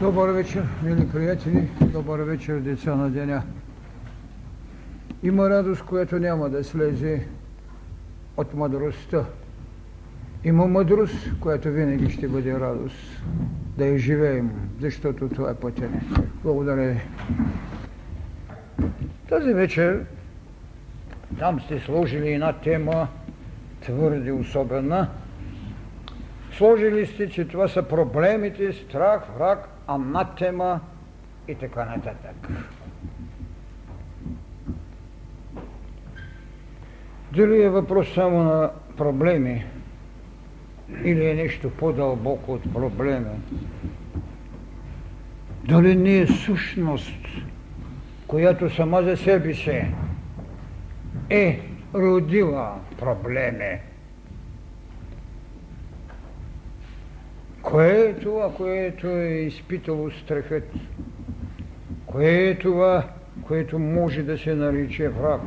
Добър вечер, мили приятели, добър вечер, деца на деня. Има радост, която няма да слезе от мъдростта. Има мъдрост, която винаги ще бъде радост. Да я живеем, защото това е пътя ни. Благодаря ви. Тази вечер там сте сложили една тема твърде особена. Сложили сте, че това са проблемите, страх, враг, анатема и така нататък. Дали е въпрос само на проблеми или е нещо по-дълбоко от проблеми? Дали не е същност, която сама за себе си е родила проблеми? Кое е това, което е изпитало страхът? Кое е това, което може да се нарича враг?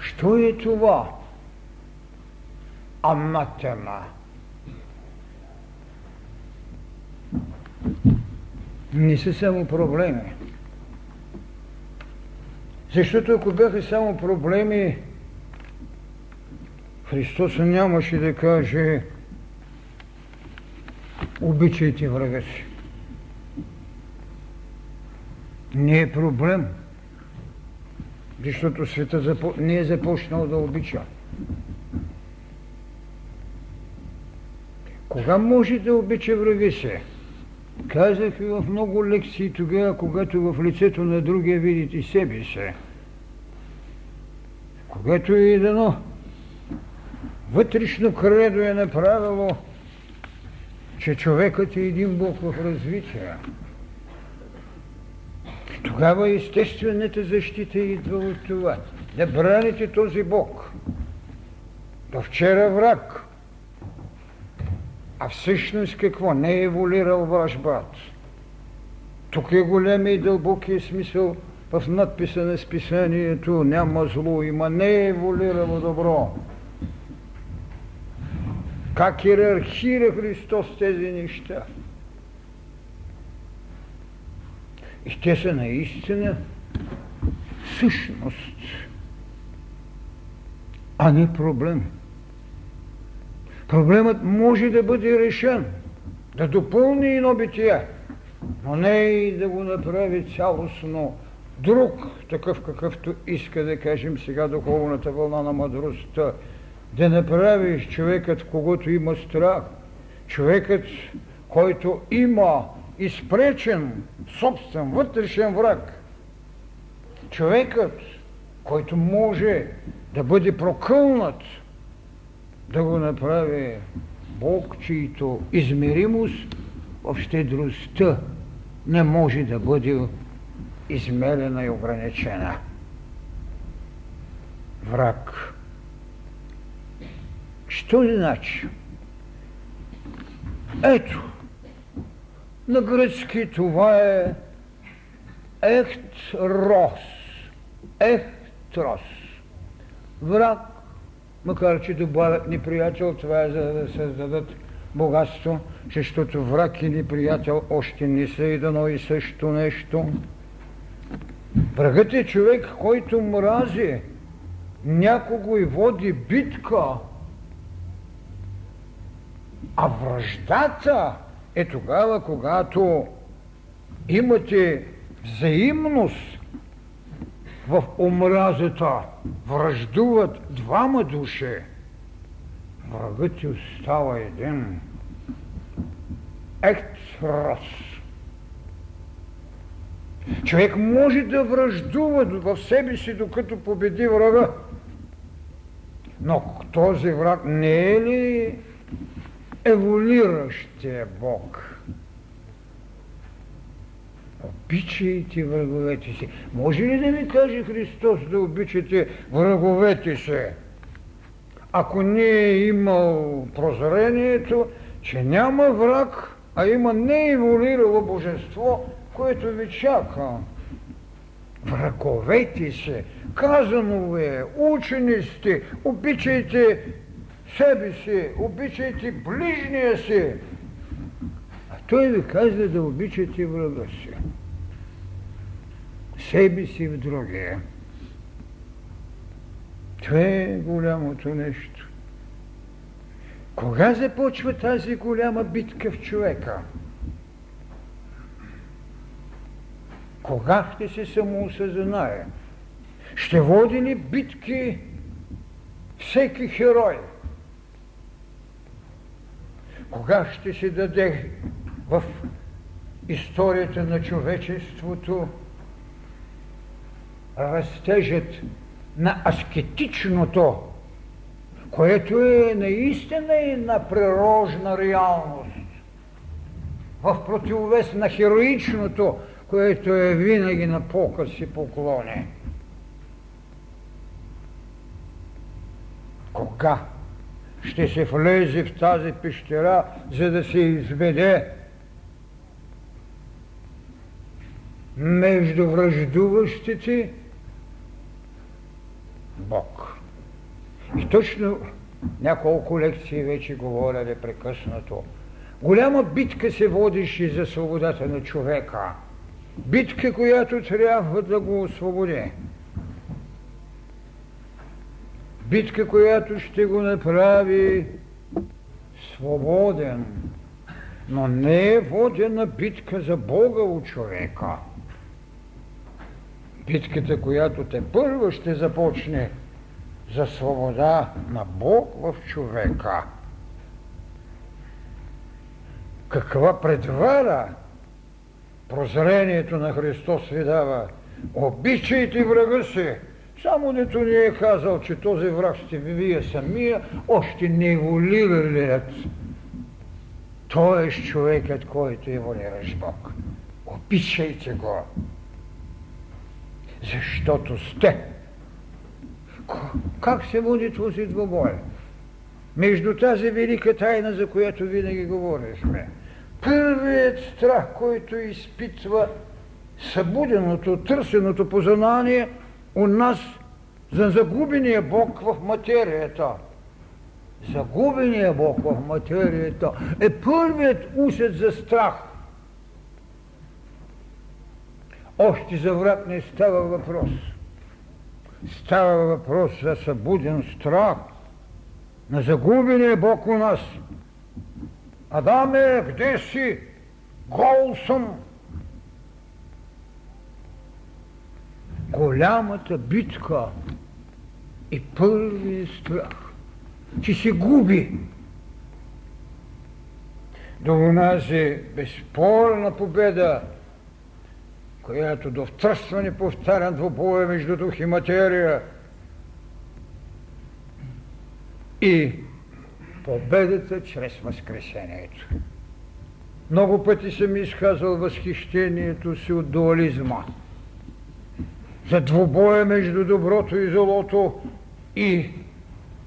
Що е това? Анатема. Не са само проблеми. Защото ако бяха само проблеми, Христос нямаше да каже обичайте врага си. Не е проблем, защото света не е започнал да обича. Кога може да обича врага си? Казах ви в много лекции тогава, когато в лицето на другия видите себе си. Когато е дано вътрешно кредо е направило че човекът е един Бог в развитие. Тогава естествената защита идва от това. Да браните този Бог. До вчера враг. А всъщност какво? Не е еволирал ваш брат. Тук е големия и дълбокия смисъл в надписа на списанието. Няма зло, има не е еволирало добро. Как иерархира Христос тези неща? И те са наистина същност, а не проблем. Проблемът може да бъде решен, да допълни едно битие, но не и да го направи цялостно друг, такъв какъвто иска да кажем сега духовната вълна на мъдростта, да направиш човекът, в когото има страх, човекът, който има изпречен собствен вътрешен враг, човекът, който може да бъде прокълнат, да го направи Бог, чието измеримост в щедростта не може да бъде измерена и ограничена. Враг. Що значи? Ето, на гръцки това е ехтрос. Ехтрос. Враг, макар че добавят неприятел, това е за да създадат богатство, защото враг и неприятел още не са едно и също нещо. Врагът е човек, който мрази някого и води битка, а връждата е тогава, когато имате взаимност в омразата, връждуват двама души, врагът ти остава един. Ектрос. Човек може да връждува в себе си, докато победи врага. Но този враг не е ли еволиращия Бог. Обичайте враговете си. Може ли да ви каже Христос да обичате враговете си? Ако не е имал прозрението, че няма враг, а има нееволирало божество, което ви чака. Враговете се, казано е, учени сте, обичайте себе си, обичайте ближния си. А Той ви казва да обичате врага си. Себе си в другия. Това е голямото нещо. Кога започва тази голяма битка в човека? Кога ще се самоосъзнае? Ще води ли битки всеки херой? Кога ще се даде в историята на човечеството растежът на аскетичното, което е наистина и на прирожна реалност, в противовес на хероичното, което е винаги на показ и поклони. Кога ще се влезе в тази пещера, за да се изведе между връждуващите Бог. И точно няколко лекции вече говоря непрекъснато. Голяма битка се водише за свободата на човека. Битка, която трябва да го освободи. Битка, която ще го направи свободен, но не е водена битка за Бога у човека. Битката, която те първо ще започне за свобода на Бог в човека. Каква предвара прозрението на Христос ви дава? Обичайте врага си! Само дето ни е казал, че този враг сте ви вие самия, още не еволюиралият. Той е човекът, който еволюираш Бог. Обичайте го, защото сте. Как се води този двобой? Между тази велика тайна, за която винаги говорихме. Първият страх, който изпитва събуденото, търсеното познание – у нас за загубения Бог в материята. Загубения Бог в материята е първият усет за страх. Още за враг не става въпрос. Става въпрос за събуден страх на загубения Бог у нас. Адаме, къде си? Гол съм. Голямата битка и първият страх, че се губи. До унази безспорна победа, която до втръстване повтаря двобоя между дух и материя. И победата чрез Възкресението. Много пъти съм изказал възхищението си от дуализма – за двубоя между доброто и злото и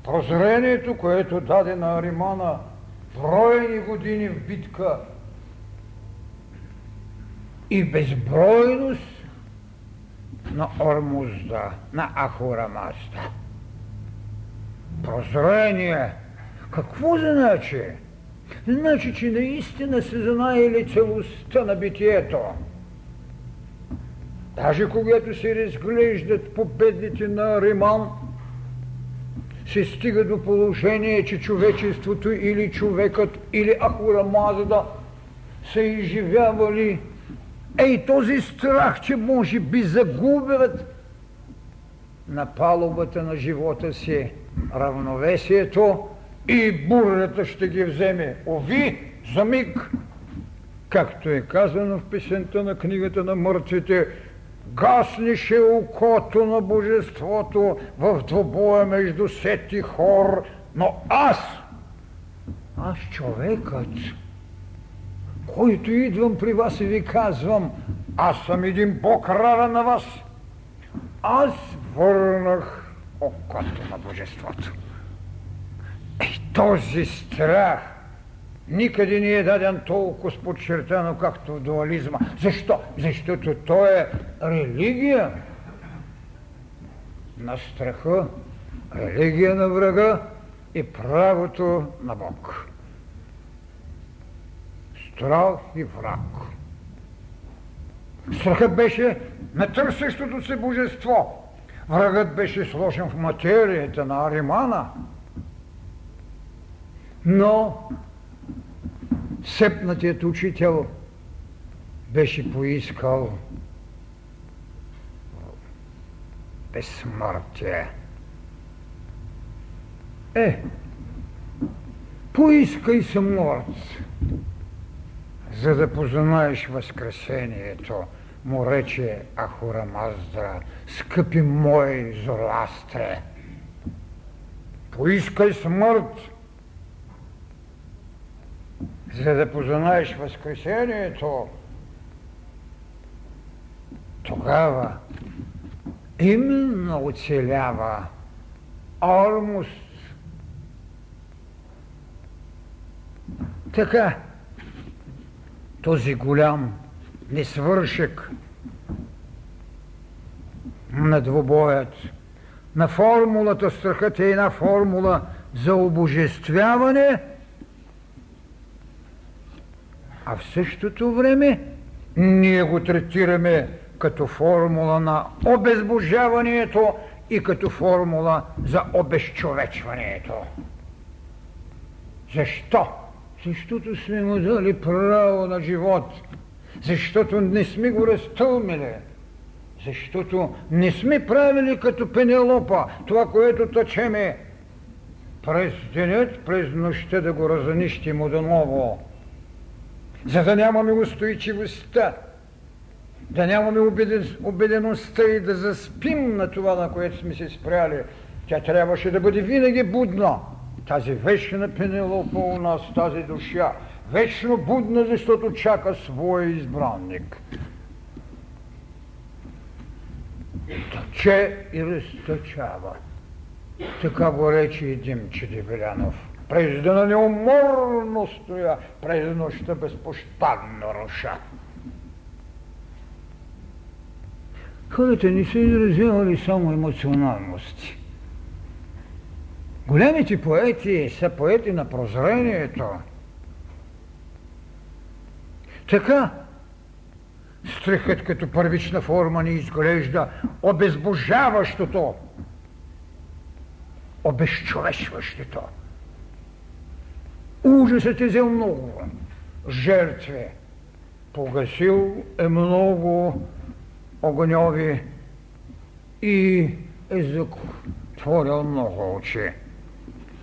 прозрението, което даде на Аримана броени години в битка и безбройност на Ормузда, на Ахурамазда. Прозрение. Какво значи? Значи, че наистина се знаели целостта на битието. Даже когато се разглеждат победите на Риман, се стига до положение, че човечеството или човекът, или Ахура Мазда са изживявали ей този страх, че може би загубят на палубата на живота си равновесието и бурята ще ги вземе. Ови, за миг, както е казано в песента на книгата на мъртвите, гаснеше окото на Божеството в двобоя между Сет и Хор, но аз, аз човекът, който идвам при вас и ви казвам, аз съм един Бог рара на вас, аз върнах окото на Божеството. Ей, този страх никъде не е даден толкова подчертано, както в дуализма. Защо? Защото то е религия на страха, религия на врага и правото на Бог. страх и враг. Страхът беше на търсещото се божество. Врагът беше сложен в материята на Аримана. Но сепнатият учител беше поискал безсмъртие. Е, поискай смърт, за да познаеш възкресението, му рече Ахура Маздра, скъпи мой Зороастре. Поискай смърт, за да познаеш възкресението, тогава именно оцелява Ормус. Така, този голям несвършек на двобоят, на формулата страхът е една формула за обожествяване, а в същото време ние го третираме като формула на обезбожаването и като формула за обезчовечването. Защо? Защото сме му дали право на живот. Защото не сме го разтълмили. Защото не сме правили като Пенелопа това, което тъчеме през денят, през нощта да го разнищим отново. За да нямаме устойчивостта да нямаме убедеността и да заспим на това, на което сме се спряли. Тя трябваше да бъде винаги будна. Тази вечна Пенелопа у нас, тази душа, вечно будна, защото чака своя избранник. Тъче и разтъчава. Така го рече и Димче Дебелянов. През дена неуморно стоя, през нощта безпощадно руша. хората не са изразявали само емоционалности. Големите поети са поети на прозрението. Така, страхът като първична форма ни изглежда обезбожаващото, обезчовешващото. Ужасът е взел много жертви. Погасил е много огньови и език творил много очи.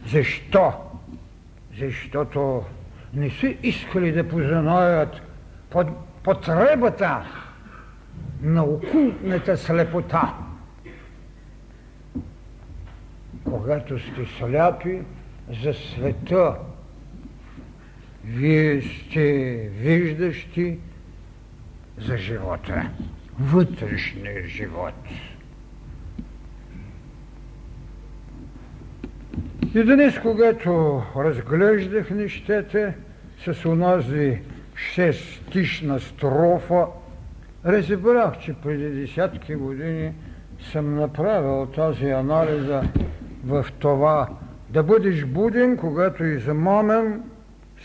Защо? Защото не са искали да познаят потребата на окултната слепота. Когато сте сляпи за света, вие сте виждащи за живота вътрешния живот. И днес, когато разглеждах нещата с онази шестишна строфа, разбрах, че преди десятки години съм направил тази анализа в това да бъдеш буден, когато измамен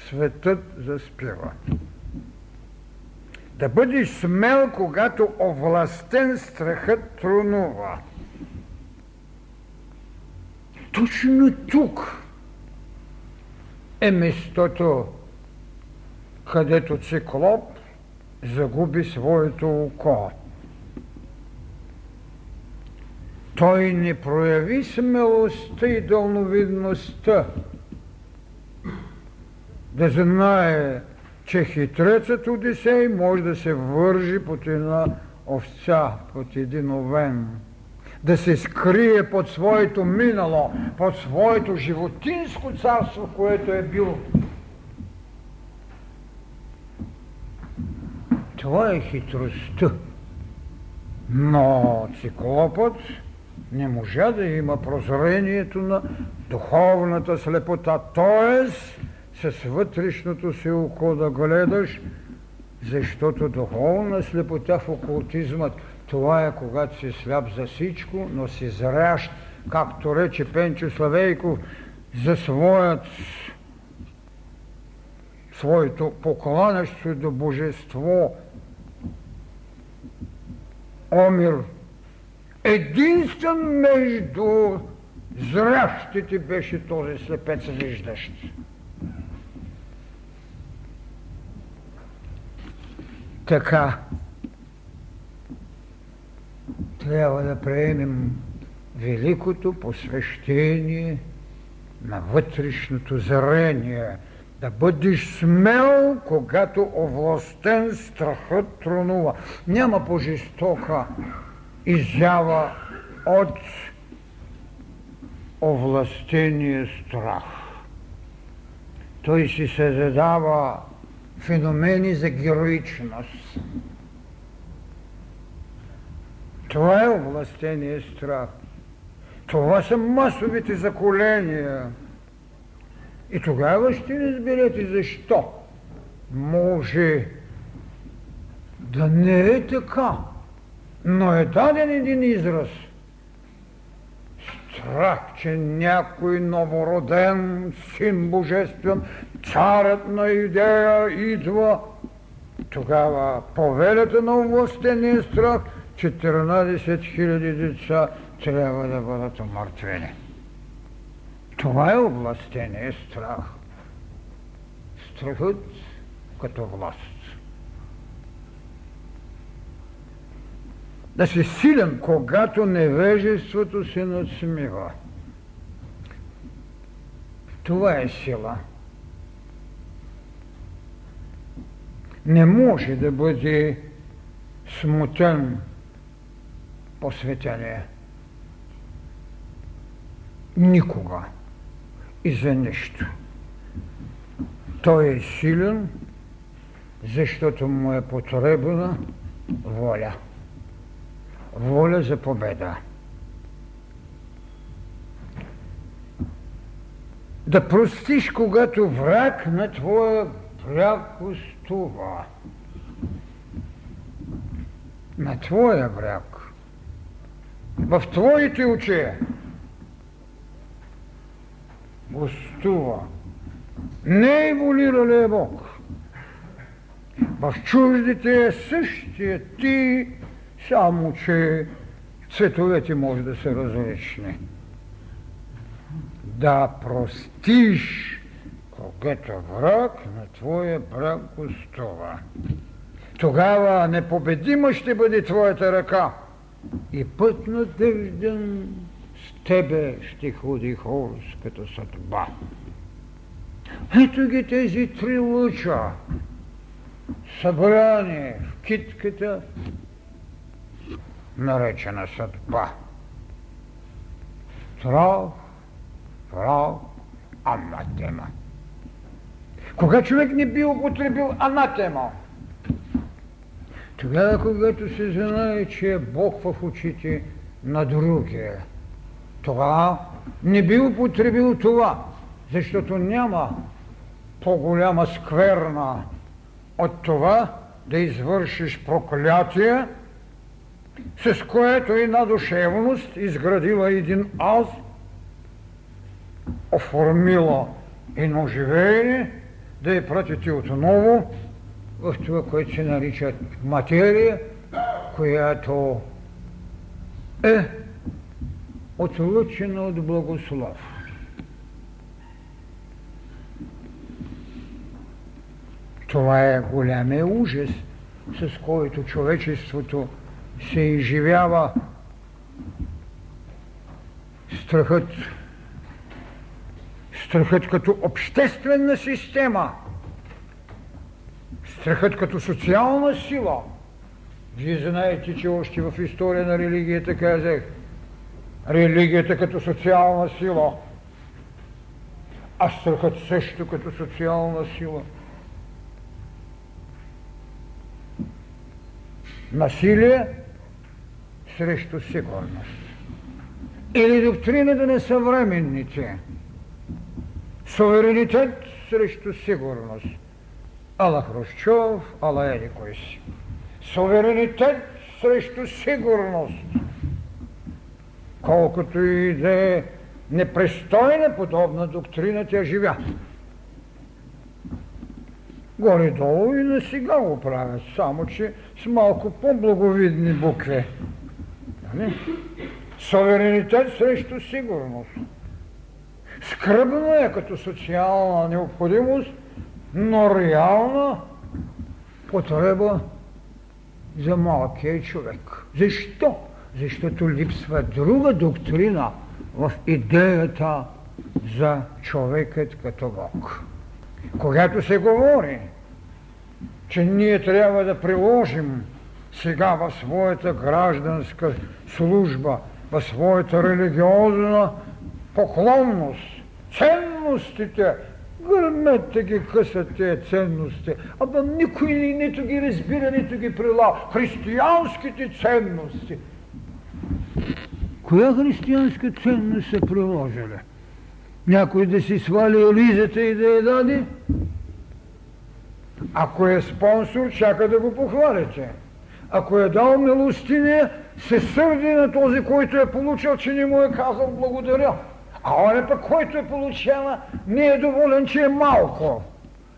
светът заспива. Да бъдеш смел, когато овластен страхът трунува. Точно тук е местото, където циклоп загуби своето око. Той не прояви смелостта и дълновидността да знае че хитрецът Одисей може да се вържи под една овца, под един овен, да се скрие под своето минало, под своето животинско царство, което е било. Това е хитростта. Но циклопът не можа да има прозрението на духовната слепота, т.е с вътрешното си око да гледаш, защото духовна слепота в окултизмът, това е когато си сляп за всичко, но си зрящ, както рече Пенчо Славейков, за своят своето покланящо до божество Омир единствен между зрящите беше този слепец виждащ. Така, трябва да приемем великото посвещение на вътрешното зрение, да бъдеш смел, когато овластен страхът тронува. Няма по-жестока изява от овластения страх. Той си създава феномени за героичност. Това е овластения страх. Това са масовите заколения. И тогава ще разберете защо може да не е така, но е даден един израз. Страх, че някой новороден син божествен, царят на идея идва. Тогава повелята на овластения страх, 14 000 деца трябва да бъдат омъртвени. Това е областение страх. Страхът като власт. Да си силен, когато невежеството се надсмива. Това е сила. Не може да бъде смутен посветение. Никога и за нищо. Той е силен, защото му е потребна воля. Воля за победа. Да простиш, когато враг на твоя бряг гостува. На твоя бряг. В твоите очи гостува. Не еволира ли Бог? В чуждите е същия ти, само че цветовете може да са различни. Да простиш, когато враг на твоя брак гостува. Тогава непобедима ще бъде твоята ръка и път надежден тебе ще ходи Хорус като съдба. Ето ги тези три луча, събрани в китката, наречена съдба. Трав, прав, анатема. Кога човек не би употребил анатема? Тогава, когато се знае, че е Бог в очите на другия това не би употребил това, защото няма по-голяма скверна от това да извършиш проклятие, с което една душевност изградила един аз, оформила едно живеене, да я пратите отново в това, което се нарича материя, която е отлучена от благослов. Това е голямия ужас, с който човечеството се изживява страхът, страхът като обществена система, страхът като социална сила. Вие знаете, че още в история на религията казах – религията като социална сила, а страхът също като социална сила. Насилие срещу сигурност. Или доктрината на съвременните. Суверенитет срещу сигурност. Ала Хрущов, ала Еди кой си. Суверенитет срещу сигурност колкото и да е непристойна подобна доктрина, тя живя. Горе-долу и на сега го правят, само че с малко по-благовидни букви. Нали? Суверенитет срещу сигурност. Скръбно е като социална необходимост, но реална потреба за малкия човек. Защо? Защото липсва друга доктрина в идеята за човекът като Бог. Когато се говори, че ние трябва да приложим сега в своята гражданска служба, в своята религиозна поклонност, ценностите, гърмете ги късат тези ценности, аба никой ни нито ги разбира, нито ги прилага. Християнските ценности. Коя християнска ценност са приложили? Някой да си свали елизата и да я даде? Ако е спонсор, чака да го похвалите. Ако е дал милостиня, се сърди на този, който е получил, че не му е казал благодаря. А он пък, който е получава, не е доволен, че е малко.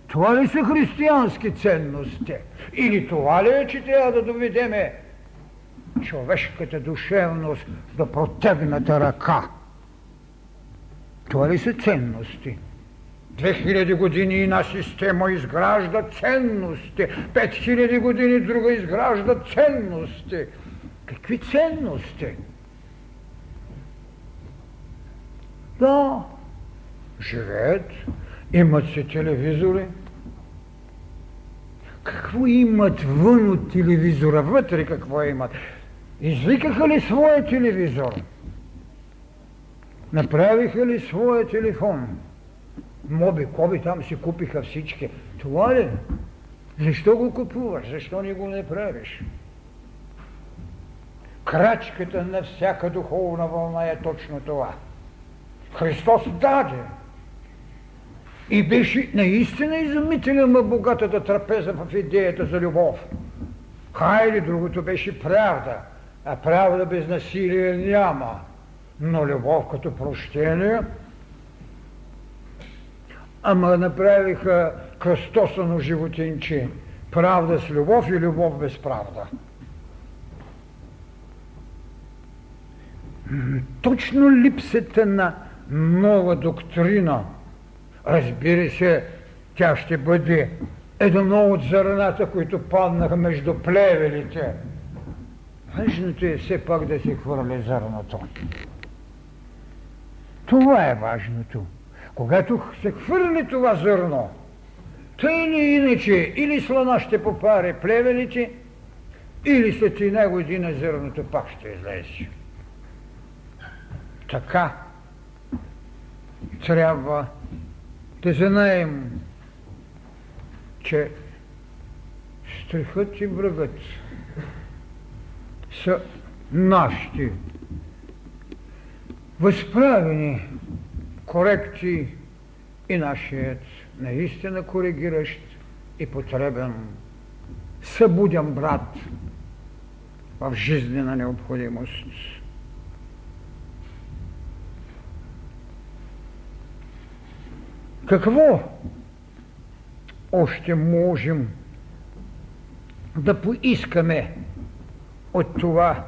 Това ли са християнски ценности? Или това ли е, че трябва да доведеме човешката душевност до протегната ръка? Това ли са ценности? 2000 години една система изгражда ценности, 5000 години друга изгражда ценности. Какви ценности? Да, живеят, имат си телевизори. Какво имат вън от телевизора? Вътре какво имат? Извикаха ли своя телевизор? Направиха ли своя телефон? Моби, коби там си купиха всички. Това ли? Защо го купуваш? Защо не го не правиш? Крачката на всяка духовна вълна е точно това. Христос даде. И беше наистина изумителен на богатата трапеза в идеята за любов. Хайде, другото беше правда, а правда без насилие няма. Но любов като прощение, ама направиха кръстосано животинче. Правда с любов и любов без правда. Точно липсата на нова доктрина. Разбира се, тя ще бъде едно от зърната, които паднаха между плевелите. Важното е все пак да се хвърли зърното. Това е важното. Когато се хвърли това зърно, тъй или иначе, или слона ще попаре плевелите, или след една година зърното пак ще излезе. Така трябва да знаем, че страхът и врагът са нашите възправени корекции и нашият наистина коригиращ и потребен събуден брат в жизнена необходимост. Какво още можем да поискаме от това,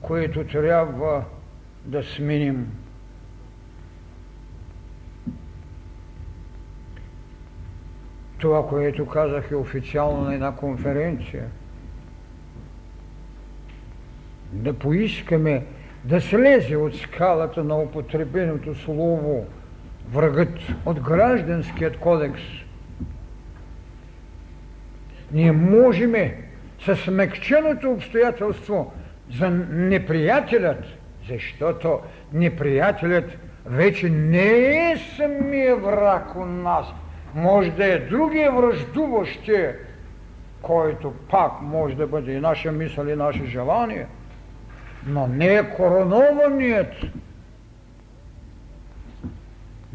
което трябва да сменим? Това, което казах е официално на една конференция. Да поискаме да слезе от скалата на употребеното слово – врагът от гражданският кодекс. Ние можеме с смекченото обстоятелство за неприятелят, защото неприятелят вече не е самия враг у нас, може да е другия връждуващия, който пак може да бъде и наша мисъл и наше желание, но не е коронованият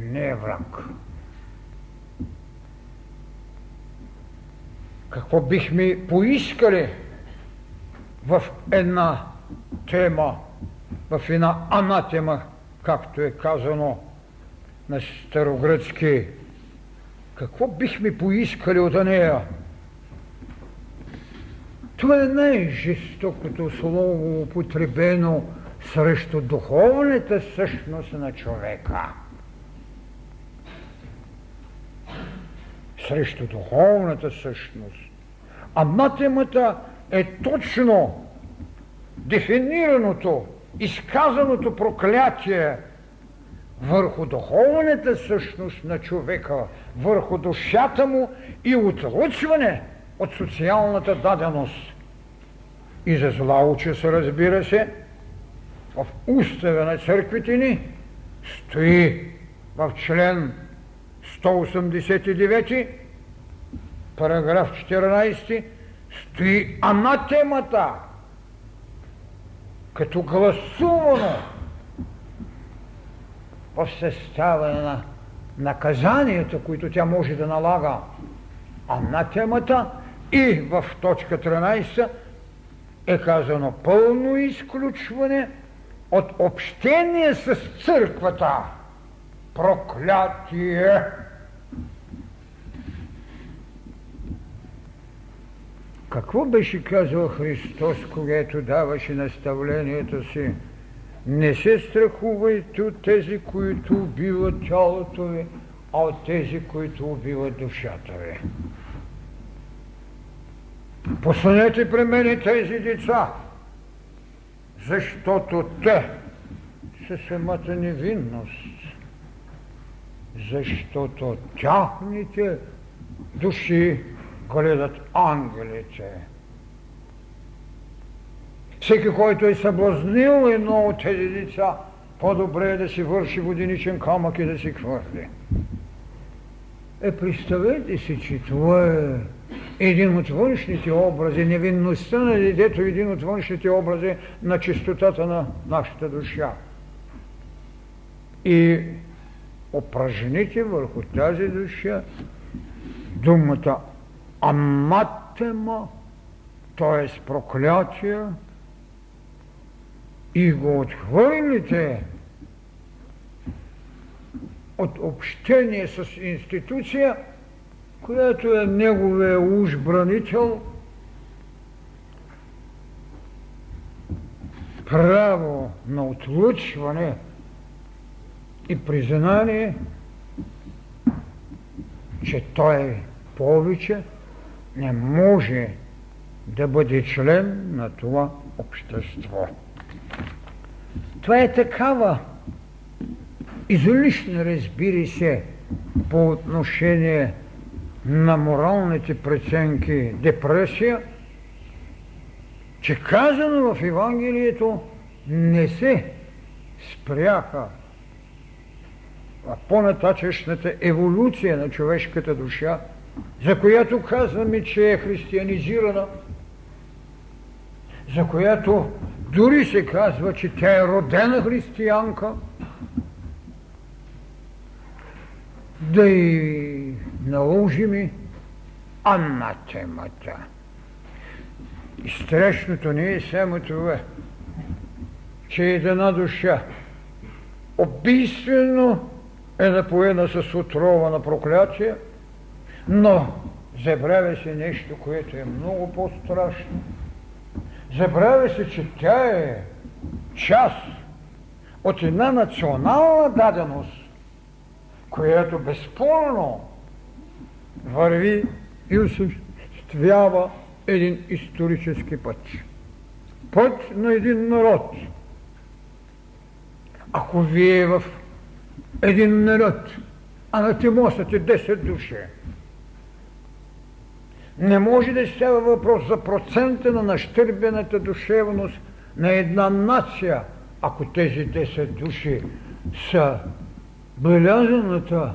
не е враг. Какво бихме поискали в една тема, в една анатема, както е казано на старогръцки какво бихме поискали от нея? Това е най-жестокото слово, употребено срещу духовната същност на човека. Срещу духовната същност. А математа е точно дефинираното, изказаното проклятие върху духовната същност на човека, върху душата му и отлъчване от социалната даденост. И за зла уча се, разбира се, в устава на църквите ни стои в член 189, параграф 14, стои анатемата, като гласувано в състава на наказанията, които тя може да налага анатемата и в точка 13 е казано пълно изключване от общение с църквата. Проклятие! Какво беше казал Христос, когато даваше наставлението си? Не се страхувайте от тези, които убиват тялото ви, а от тези, които убиват душата ви. Посланете при мене тези деца, защото те са самата невинност, защото тяхните души гледат ангелите. Всеки, който е съблазнил едно от тези деца, по-добре е да си върши воденичен камък и да си хвърли. Е, представете си, че това е един от външните образи, невинността на детето е един от външните образи на чистотата на нашата душа. И упражните върху тази душа думата аматема, т.е. проклятие, и го отхвърлите от общение с институция, която е неговия уж бранител, право на отлучване и признание, че той повече не може да бъде член на това общество. Това е такава излишна, разбира се, по отношение на моралните преценки депресия, че казано в Евангелието не се спряха в по-нататъчната еволюция на човешката душа, за която казваме, че е християнизирана, за която дори се казва, че тя е родена християнка, да и наложим анатемата. И страшното не е само това, че една душа убийствено е напоена с отрова на проклятие, но забравя се нещо, което е много по-страшно. Забравя се, че тя е част от една национална даденост, която безспорно върви и осъществява един исторически път. Път на един народ. Ако вие в един народ, а на Тимосът е 10 души, не може да става въпрос за процента на нащърбената душевност на една нация, ако тези 10 души са белязаната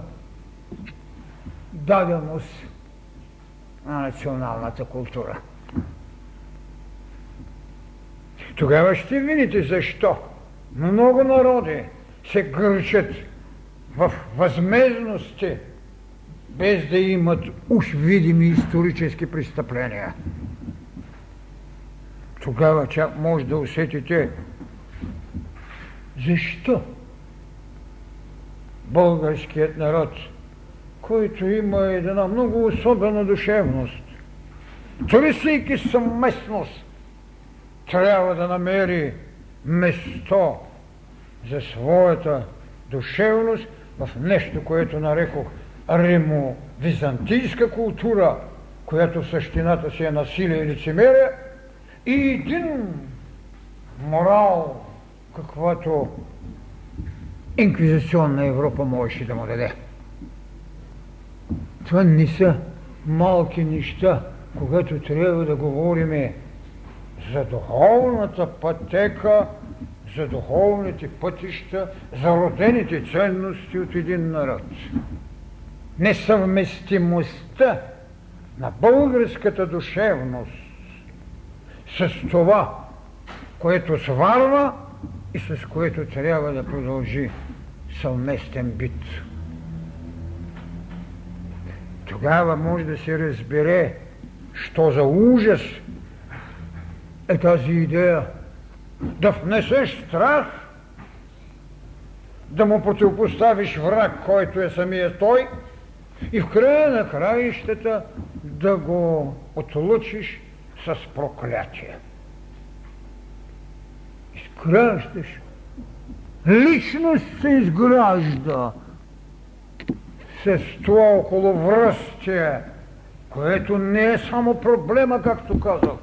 даденост на националната култура. Тогава ще видите защо много народи се гърчат в възмезности, без да имат уж видими исторически престъпления. Тогава чак може да усетите защо българският народ, който има една много особена душевност, търсейки съвместност, трябва да намери место за своята душевност в нещо, което нарекох римо-византийска култура, която същината си е насилие и лицемерие, и един морал, каквато инквизиционна Европа можеше да му даде. Това не са малки неща, когато трябва да говорим за духовната пътека, за духовните пътища, за родените ценности от един народ. Несъвместимостта на българската душевност с това, което сварва и с което трябва да продължи съвместен бит. Тогава може да се разбере, що за ужас е тази идея да внесеш страх, да му противопоставиш враг, който е самия той, и в края на краищата да го отлучиш с проклятие. Изграждаш. Личност се изгражда с това около връстие, което не е само проблема, както казах,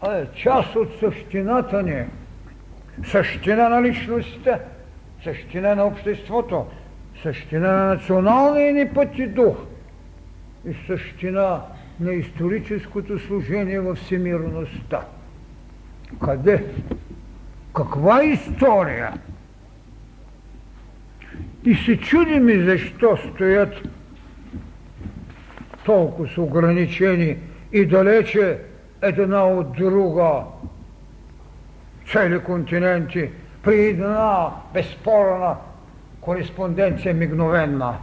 а е част от същината ни, същина на личността, същина на обществото, същина на националния ни път и дух и същина на историческото служение във всемирността. Къде? Каква история? И се чудиме защо стоят толкова са ограничени и далече една от друга цели континенти при една безспорна кореспонденция мигновенна.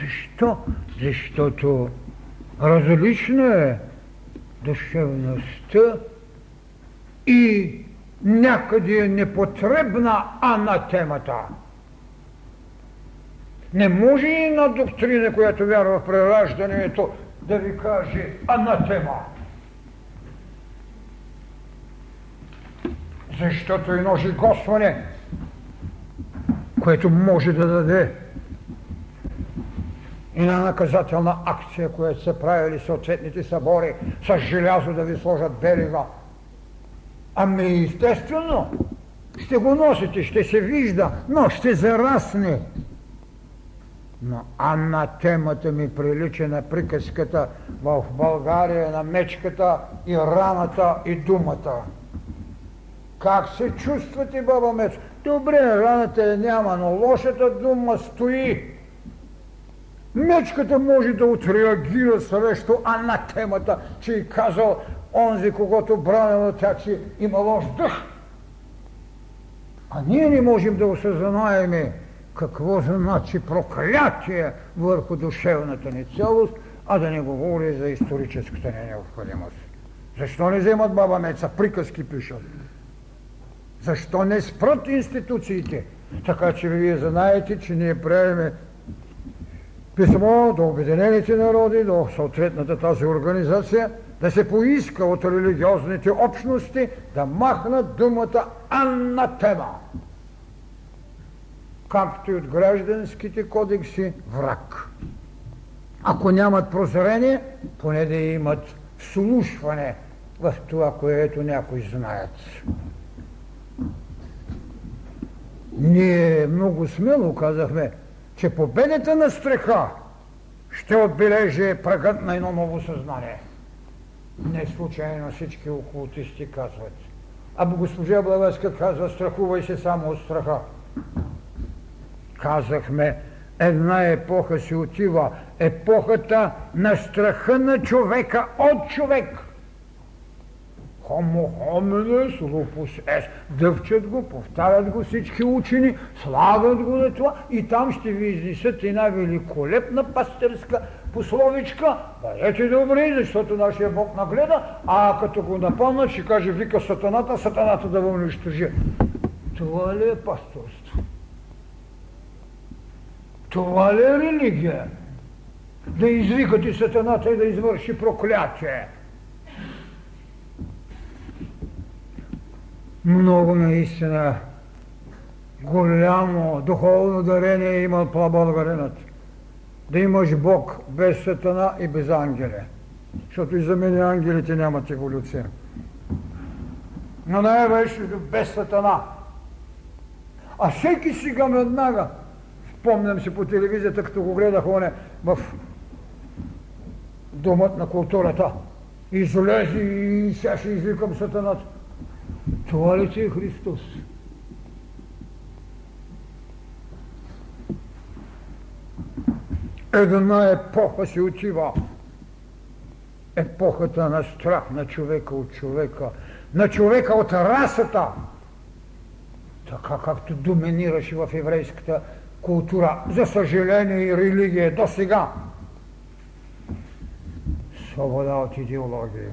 Защо? Защото различна е душевността и някъде е непотребна анатемата. Не може и на доктрина, която вярва в прераждането, да ви каже анатема. Защото едно жигосване, което може да даде и на наказателна акция, която са правили съответните събори с желязо да ви сложат белива. Ами естествено, ще го носите, ще се вижда, но ще зарасне. Но Анна темата ми прилича на приказката в България на мечката и раната и думата. Как се чувствате, баба Мец? Добре, раната я няма, но лошата дума стои. Мечката може да отреагира срещу анатемата, че и казал онзи, когато бранено тя, че има лош дъх. А ние не можем да осъзнаеме какво значи проклятие върху душевната ни цялост, а да не говори за историческата ни необходимост. Защо не вземат баба Меца? Приказки пишат. Защо не спрат институциите? Така че вие знаете, че ние правиме писмо до Обединените народи, до съответната тази организация, да се поиска от религиозните общности да махнат думата анатема, както и от гражданските кодекси враг. Ако нямат прозрение, поне да имат слушване в това, което някои знаят. Ние много смело казахме, че победата на страха ще отбележи прагът на едно ново съзнание. Не случайно всички окултисти казват. А госпожа Блавеска казва, страхувай се само от страха. Казахме, една епоха си отива. Епохата на страха на човека от човек – Homo homines lupus est. Дъвчат го, повтарят го всички учени, слагат го на това и там ще ви изнесат една великолепна пастърска пословичка. Бъдете добри, защото нашия Бог нагледа, а като го напълнат, ще каже, вика сатаната, сатаната да го унищожи. Това ли е пасторство? Това ли е религия? Да извикате сатаната и да извърши проклятие. Много наистина голямо духовно дарение е имал плабългаринът. Да имаш Бог без сатана и без ангели. Защото и за мен ангелите нямат еволюция. Но най-вече без сатана. А всеки сега веднага, спомням си по телевизията, като го гледах оне в домът на културата, излезе и сега ще извикам сатаната. Това ли е Христос? Една епоха си отива. Епохата на страх на човека от човека, на човека от расата, така както доминираше в еврейската култура, за съжаление и религия до сега. Свобода от идеология.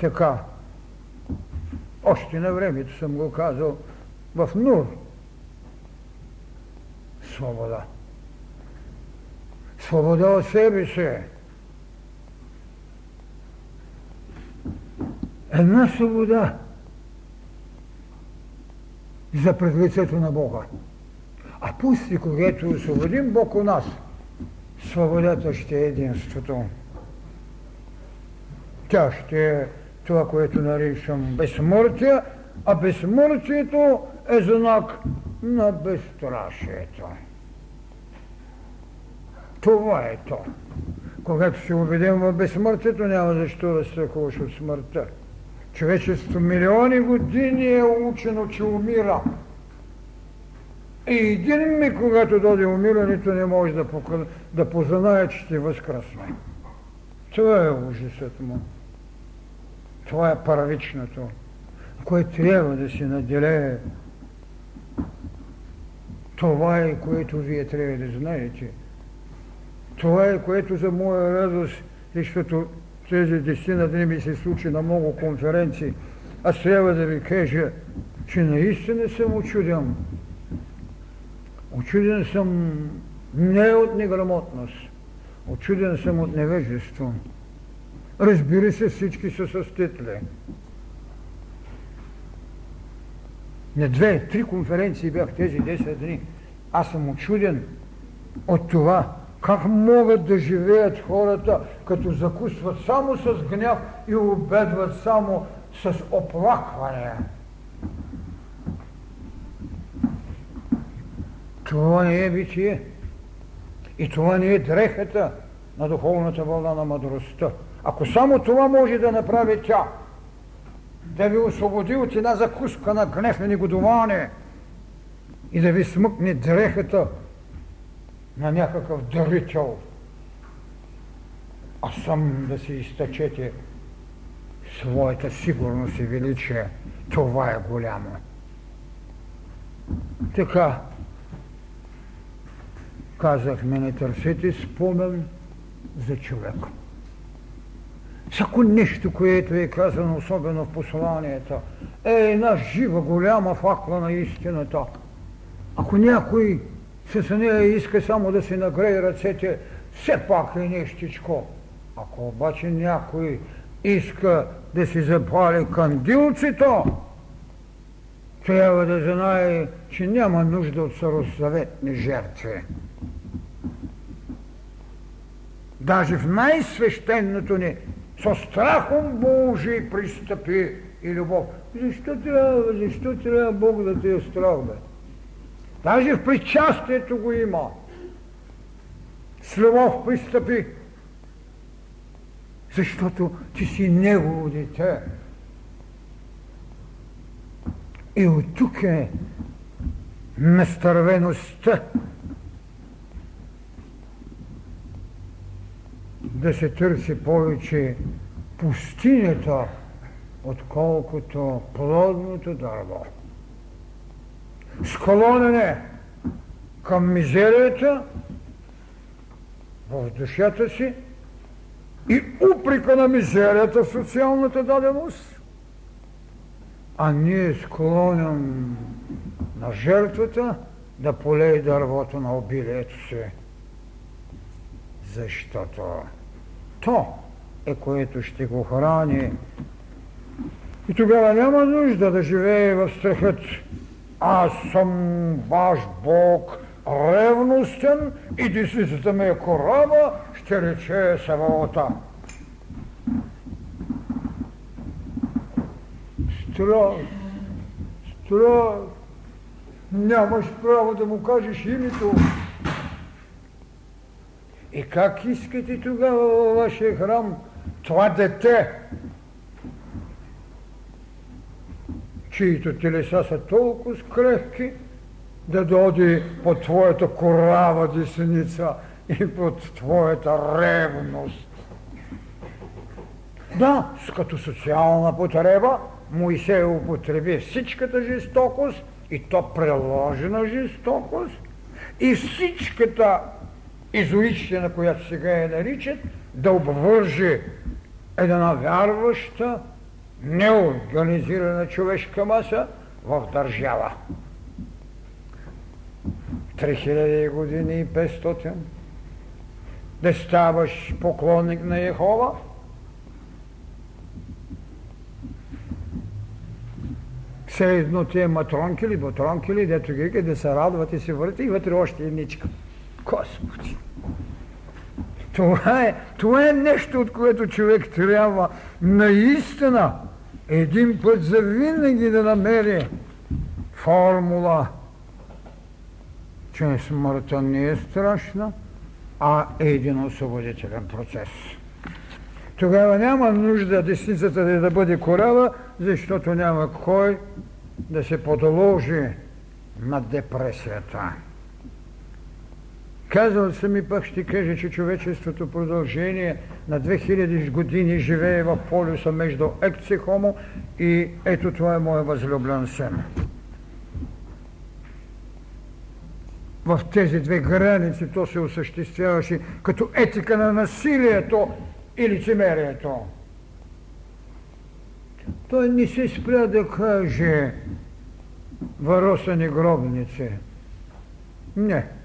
Така, още на времето съм го казал в Нур. Свобода. Свобода от себе си. Една свобода за пред лицето на Бога. А пусти, когато освободим Бог у нас, свободата ще е единството. Тя ще е това, което наричам безсмъртие, а безсмъртието е знак на безстрашието. Това е то. Когато се убедим в безсмъртието, няма защо да страхуваш от смъртта. Човечеството милиони години е учено, че умира. И един ми, когато дойде умирането, не може да, покъл... да познае, че ще възкръсне. Това е ужасът му. Това е първичното, което трябва да се наделее. Това е, което вие трябва да знаете. Това е, което за моя радост, защото тези десетина дни ми се случи на много конференции. Аз трябва да ви кажа, че наистина съм очуден. Очуден съм не от неграмотност, очуден съм от невежество. Разбира се, всички са състители. На две, три конференции бях тези 10 дни. Аз съм очуден от това, как могат да живеят хората, като закусват само с гняв и обедват само с оплакване. Това не е битие. И това не е дрехата на духовната вълна на мъдростта. Ако само това може да направи тя, да ви освободи от една закуска на гнев и негодование и да ви смъкне дрехата на някакъв дарител, а сам да си изтъчете своята сигурност и величие, това е голямо. Така, казахме, не търсете спомен за човека. Всяко нещо, което е казано, особено в посланията, е една жива, голяма факла на истината. Ако някой с нея иска само да си нагрее ръцете, все пак е нещичко. Ако обаче някой иска да си запали кандилцето, трябва да знае, че няма нужда от сарозаветни жертви. Даже в най-свещеното ни со страхом Божий пристъпи и любов. Защо трябва, защо трябва Бог да те е страх, бе? Даже в причастието го има. С любов пристъпи. Защото ти си Негово дете. И от тук е настървеността да се търси повече пустинята, отколкото плодното дърво. Склонене към мизерията в душата си и уприка на мизерията в социалната даденост, а ние склонен на жертвата да полее дървото на обилието си. Защото то е което ще го храни. И тогава няма нужда да живее в страхът. Аз съм ваш Бог, ревностен и десницата ми е корава, ще рече Саваота. Страх, страх. Нямаш право да му кажеш името. И как искате тогава във вашия храм това дете, чието телеса са толкова скрехки, да доди под твоята корава десница и под твоята ревност. Да, като социална потреба, Моисей употреби всичката жестокост и то преложена жестокост и всичката изолична, която сега я наричат, да обвърже една вярваща, неорганизирана човешка маса в държава. 3000 години и 500 да ставаш поклонник на Ехова, все едно тия матронки ли, батронки ли, дето ги да се радват и се въртят и вътре още едничка. Господи! Това е, това е нещо, от което човек трябва наистина един път за винаги да намери формула, че смъртта не е страшна, а е един освободителен процес. Тогава няма нужда десницата да, да бъде корава, защото няма кой да се подложи на депресията. Казал съм и пък ще кажа, че човечеството продължение на 2000 години живее в полюса между екци хомо и ето това е моя възлюблен сен. В тези две граници то се осъществяваше като етика на насилието и лицемерието. Той не се спря да каже варосани гробници. Не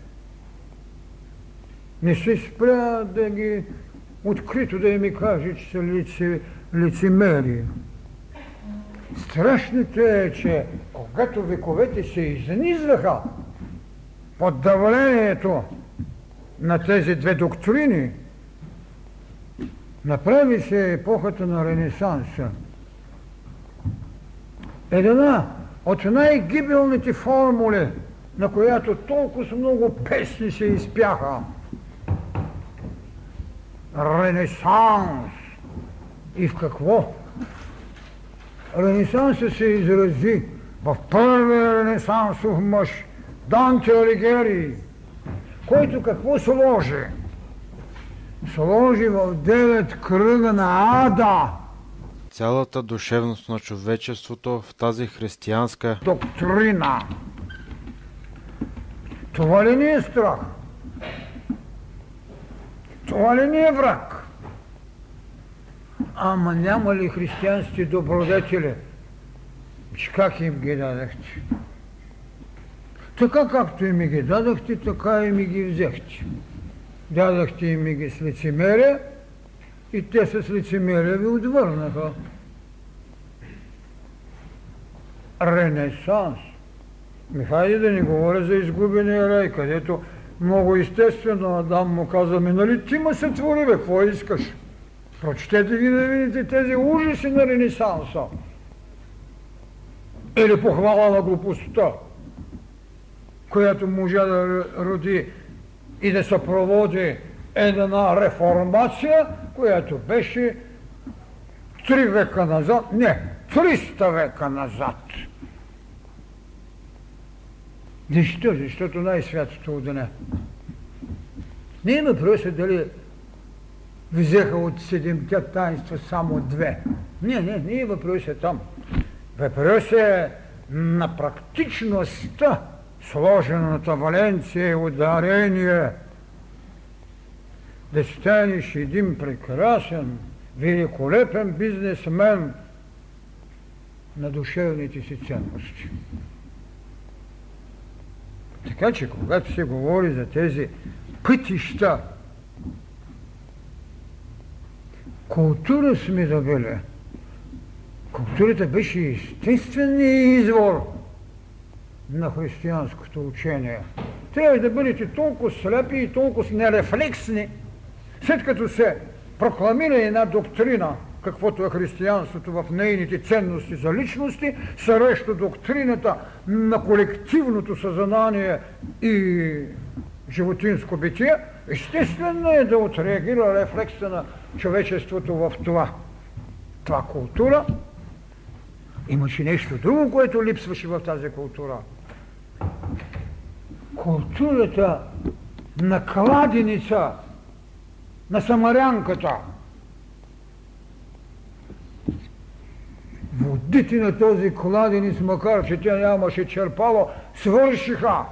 не се спря да ги открито да ми каже, че са лице, лицемери. Страшното е, че когато вековете се изнизваха под давлението на тези две доктрини, направи се епохата на Ренесанса. Една от най-гибелните формули, на която толкова много песни се изпяха – Ренесанс. И в какво? Ренесансът се изрази в първия ренесансов мъж, Данте Алигери, който какво сложи? Сложи в девет кръга на ада цялата душевност на човечеството в тази християнска доктрина. Това ли не е страх? Това ли ни е враг? Ама няма ли християнски добродетели? Как им ги дадахте? Така както и ми ги дадахте, така и ми ги взехте. Дадахте и ми ги с лицемерие и те с лицемерие ви отвърнаха. Ренесанс. Ми хайде да не говоря за изгубения рай, където много естествено Адам му каза, ми нали ти ма се твори, бе, какво искаш? Прочетете ги да видите тези ужаси на Ренесанса. Или похвала на глупостта, която можа да роди и да съпроводи една реформация, която беше три века назад, не, 300 века назад. Защо? Защото най-святото отдане. Не има въпроса дали взеха от седемте таинства само две. Не, не, не е въпроса там. Въпрос е на практичността, сложената Валенция и ударение, да станеш един прекрасен, великолепен бизнесмен, на душевните си ценности. Така че, когато се говори за тези пътища, култура сме добили. Културата беше естественият извор на християнското учение. Трябва да бъдете толкова слепи и толкова нерефлексни, след като се прокламира една доктрина, каквото е християнството в нейните ценности за личности, срещу доктрината на колективното съзнание и животинско битие, естествено е да отреагира рефлекса на човечеството в това. Това култура имаше нещо друго, което липсваше в тази култура. Културата на кладеница, на самарянката – Водите на този кладенец, макар че тя нямаше черпало, свършиха.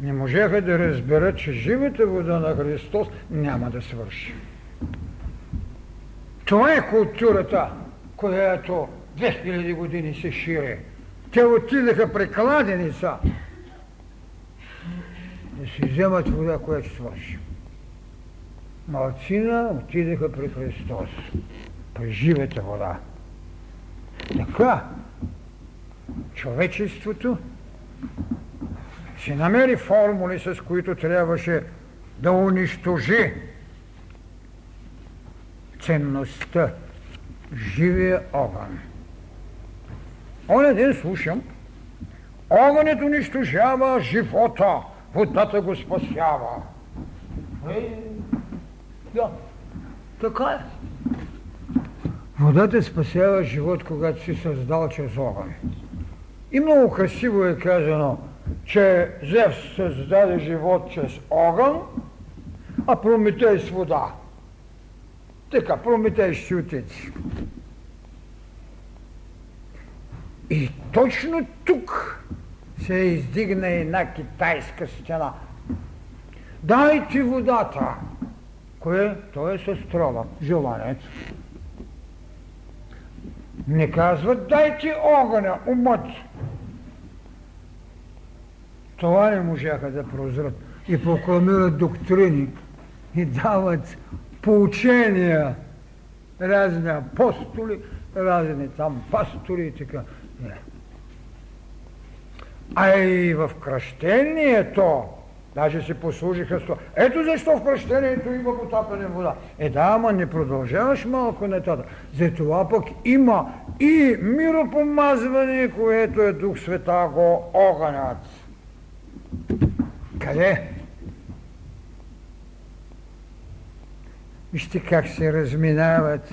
Не можеха да разберат, че живата вода на Христос няма да свърши. Това е културата, която 2000 години се шири. Те отидаха при кладеница да си вземат вода, която свърши. Малцина отидаха при Христос при живата вода. Така, човечеството си намери формули, с които трябваше да унищожи ценността, живия огън. Оня ден слушам, огънят унищожава живота, водата го спасява. Е, да, така е. Водата спасява живот, когато си създал чрез огън. И много красиво е казано, че Зевс създаде живот чрез огън, а Прометей с вода. Така, Прометей ще отици. И точно тук се издигна една китайска стена. Дайте водата. Кое? То е с трова, желанието. Не казват, дайте огъня, умът. Това не можаха да прозрат. И прокламират доктрини, и дават поучения, разни апостоли, разни там пастори и така. А и в кръщението Даже се послужиха с това. Ето защо в кръщението има потапане вода. Е да, ама не продължаваш малко нататък. Затова пък има и миропомазване, което е Дух Света го огънят. Къде? Вижте как се разминават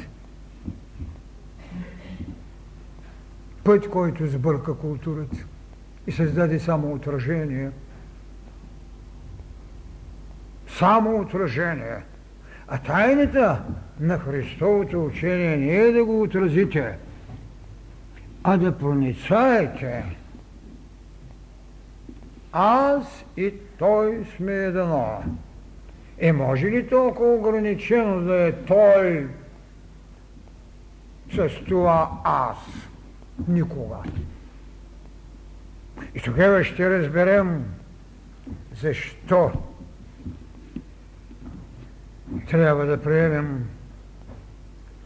път, който сбърка културата и създаде само отражение – само отражение. А тайната на Христовото учение не е да го отразите, а да проницаете. Аз и Той сме едно. Е, може ли толкова ограничено да е Той с това аз? Никога. И тогава ще разберем защо трябва да приемем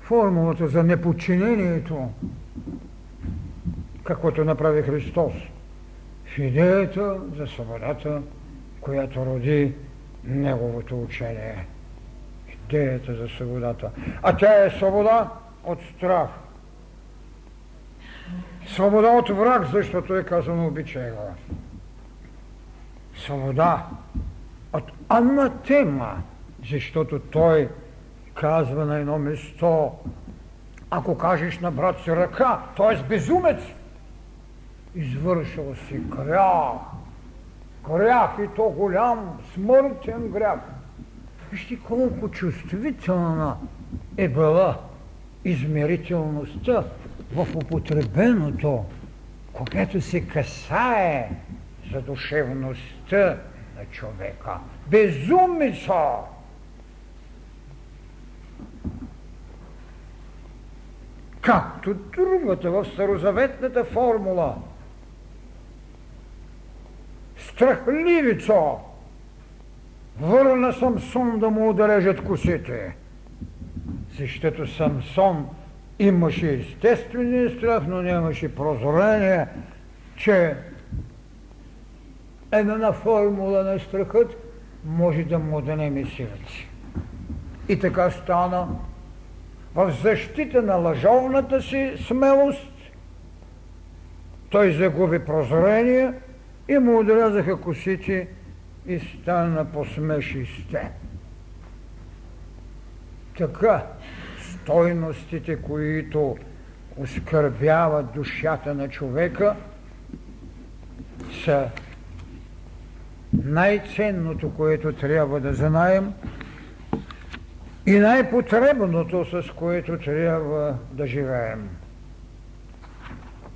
формулата за неподчинението, каквото направи Христос в идеята за свободата, която роди Неговото учение. Идеята за свободата. А тя е свобода от страх. Свобода от враг, защото е казано обичай го. Свобода от анатема, защото той казва на едно место, ако кажеш на брат си ръка, т.е. безумец, извършил си грях. Грях и то голям, смъртен грях. Вижте колко чувствителна е била измерителността в употребеното, когато се касае за душевността на човека. Както другата в старозаветната формула. Страхливицо! Върна Самсон да му отрежат косите. Защото Самсон имаше естествения страх, но нямаше прозрение, че една формула на страхът може да му отнеме силата И така стана в защита на лъжовната си смелост. Той загуби прозрение и му отрязаха косите и стана посмешисте. Така, стойностите, които оскърбяват душата на човека, са най-ценното, което трябва да знаем и най-потребното, с което трябва да живеем.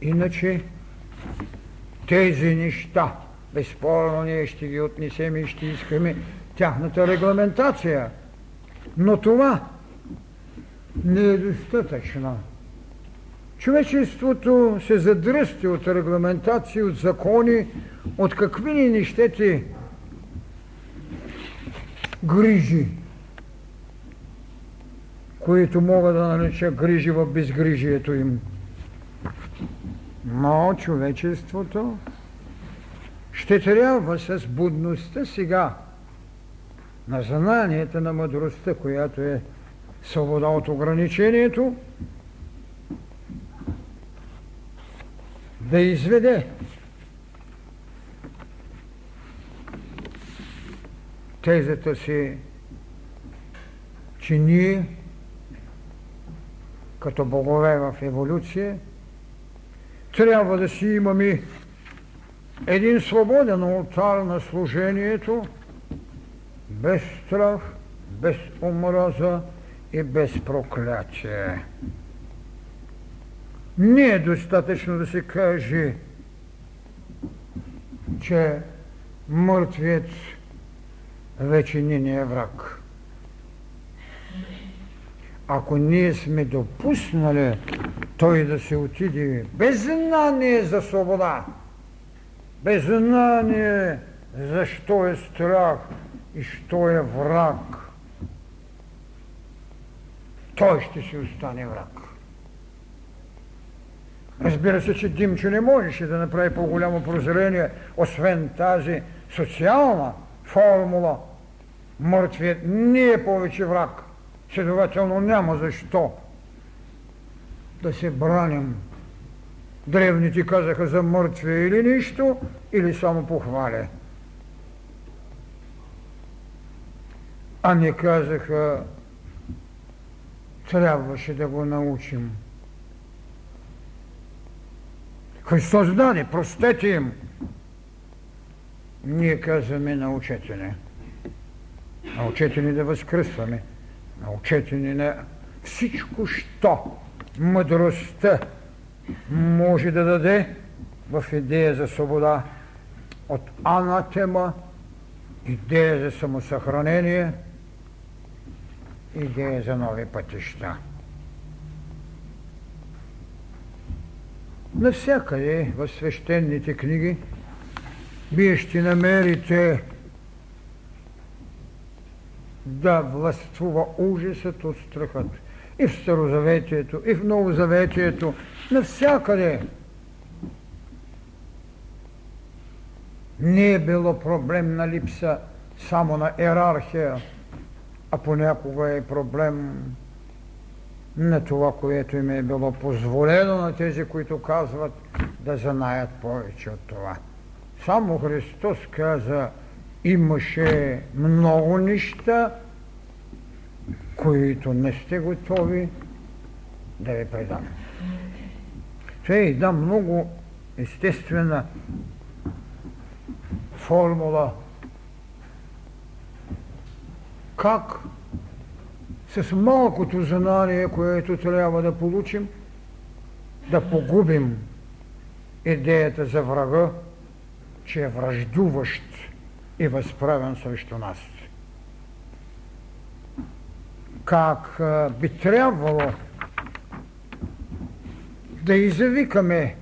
Иначе тези неща, безспорно ние ще ги отнесем и ще искаме тяхната регламентация. Но това не е достатъчно. Човечеството се задръсти от регламентации, от закони, от какви ни нещете грижи, които мога да нареча грижи в безгрижието им. Но човечеството ще трябва с будността сега на знанията на мъдростта, която е свобода от ограничението, да изведе тезата си, че ние като богове в еволюция трябва да си имаме един свободен алтар на служението, без страх, без омраза и без проклятие. Не е достатъчно да се каже, че мъртвият вече не е враг. Ако ние сме допуснали той да се отиде без знание за свобода, без знание защо е страх и що е враг, той ще си остане враг. Разбира се, че Димчо не можеше да направи по-голямо прозрение, освен тази социална формула. Мъртвият не е повече враг. Следователно няма защо да се браним. Древните казаха за мъртвия или нищо, или само похваля. А не казаха, трябваше да го научим. Христос даде, простете им. Ние казваме, научете ни. Научете ни да възкръсваме. Научете ни на всичко, що мъдростта може да даде в идея за свобода от анатема, идея за самосъхранение, идея за нови пътища. Навсякъде в свещените книги вие ще намерите да властвува ужасът от страхът. И в Старозаветието, и в Новозаветието, навсякъде. Не е било проблем на липса само на иерархия, а понякога е проблем на това, което им е било позволено на тези, които казват да знаят повече от това. Само Христос каза, имаше много неща, които не сте готови да ви предам. Това е една много естествена формула как с малкото знание, което трябва да получим, да погубим идеята за врага, че е връждуващ и възправен срещу нас. Как би трябвало да извикаме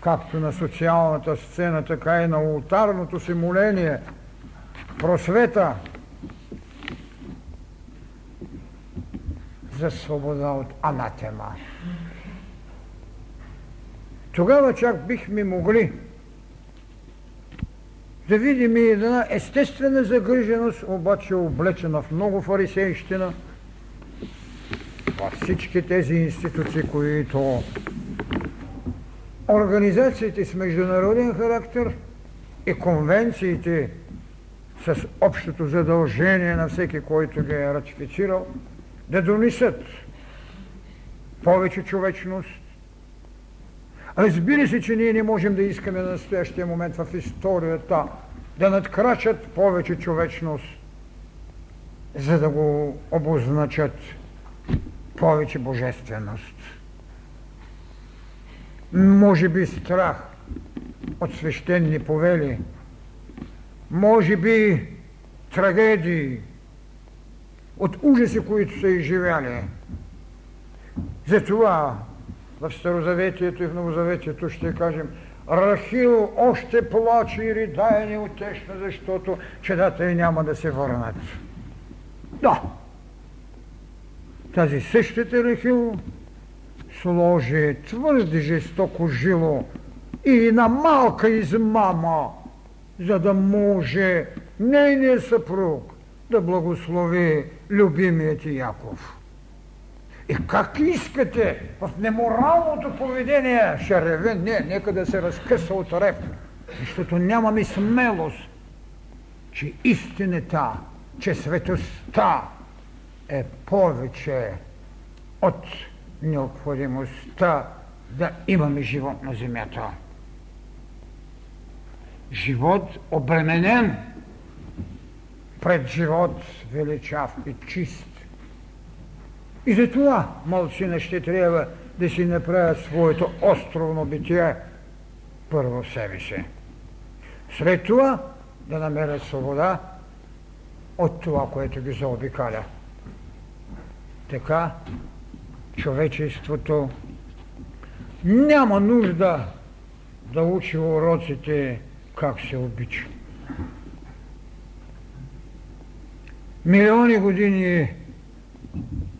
както на социалната сцена, така и на ултарното си моление, просвета за свобода от анатема. Тогава чак бихме могли да видим и една естествена загриженост, обаче облечена в много фарисейщина, във всички тези институции, които организациите с международен характер и конвенциите с общото задължение на всеки, който ги е ратифицирал, да донесат повече човечност. Разбира се, че ние не можем да искаме на настоящия момент в историята да надкрачат повече човечност, за да го обозначат повече божественост може би страх от свещени повели, може би трагедии, от ужаси, които са изживяли. Затова в Старозаветието и в Новозаветието ще кажем Рахил още плаче и ридае неутешно, защото чедата и няма да се върнат. Да, тази същата Рахил сложи твърде жестоко жило и на малка измама, за да може нейният съпруг да благослови любимият Яков. И как искате в неморалното поведение ще реве? Не, нека да се разкъса от реп, защото нямаме смелост, че истината, че светостта е повече от необходимостта да имаме живот на земята. Живот обременен пред живот величав и чист. И за това малцина ще трябва да си направят своето островно битие първо в себе си. След това да намерят свобода от това, което ги заобикаля. Така човечеството няма нужда да учи уроците как се обича. Милиони години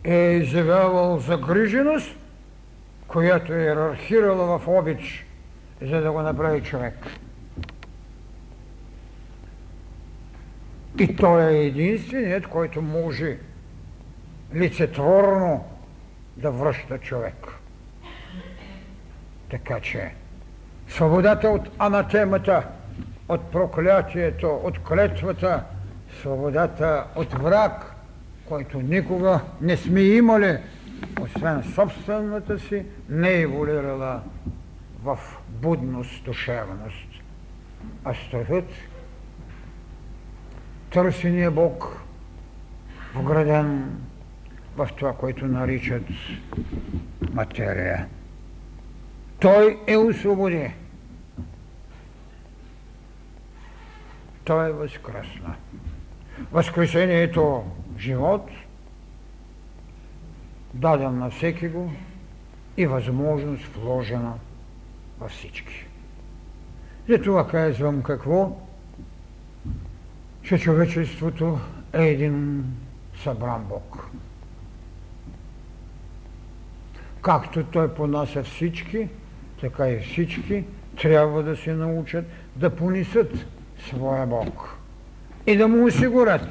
е изявявал загриженост, която е иерархирала в обич, за да го направи човек. И той е единственият, който може лицетворно да връща човек. Така че свободата от анатемата, от проклятието, от клетвата, свободата от враг, който никога не сме имали, освен собствената си, не е еволюирала в будност, душевност. А страхът, търсения Бог, вграден в това, което наричат материя. Той е освободи. Той е възкръсна. Възкресението живот, даден на всеки го и възможност вложена във всички. Затова казвам какво? Че човечеството е един събран Бог както той понася всички, така и всички трябва да се научат да понесат своя Бог и да му осигурят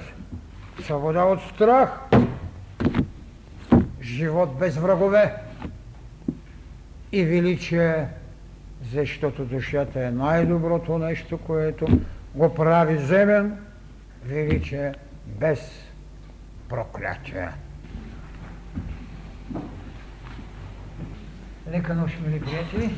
свобода от страх, живот без врагове и величие, защото душата е най-доброто нещо, което го прави земен, величие без проклятие. Лека нощ, мили приятели.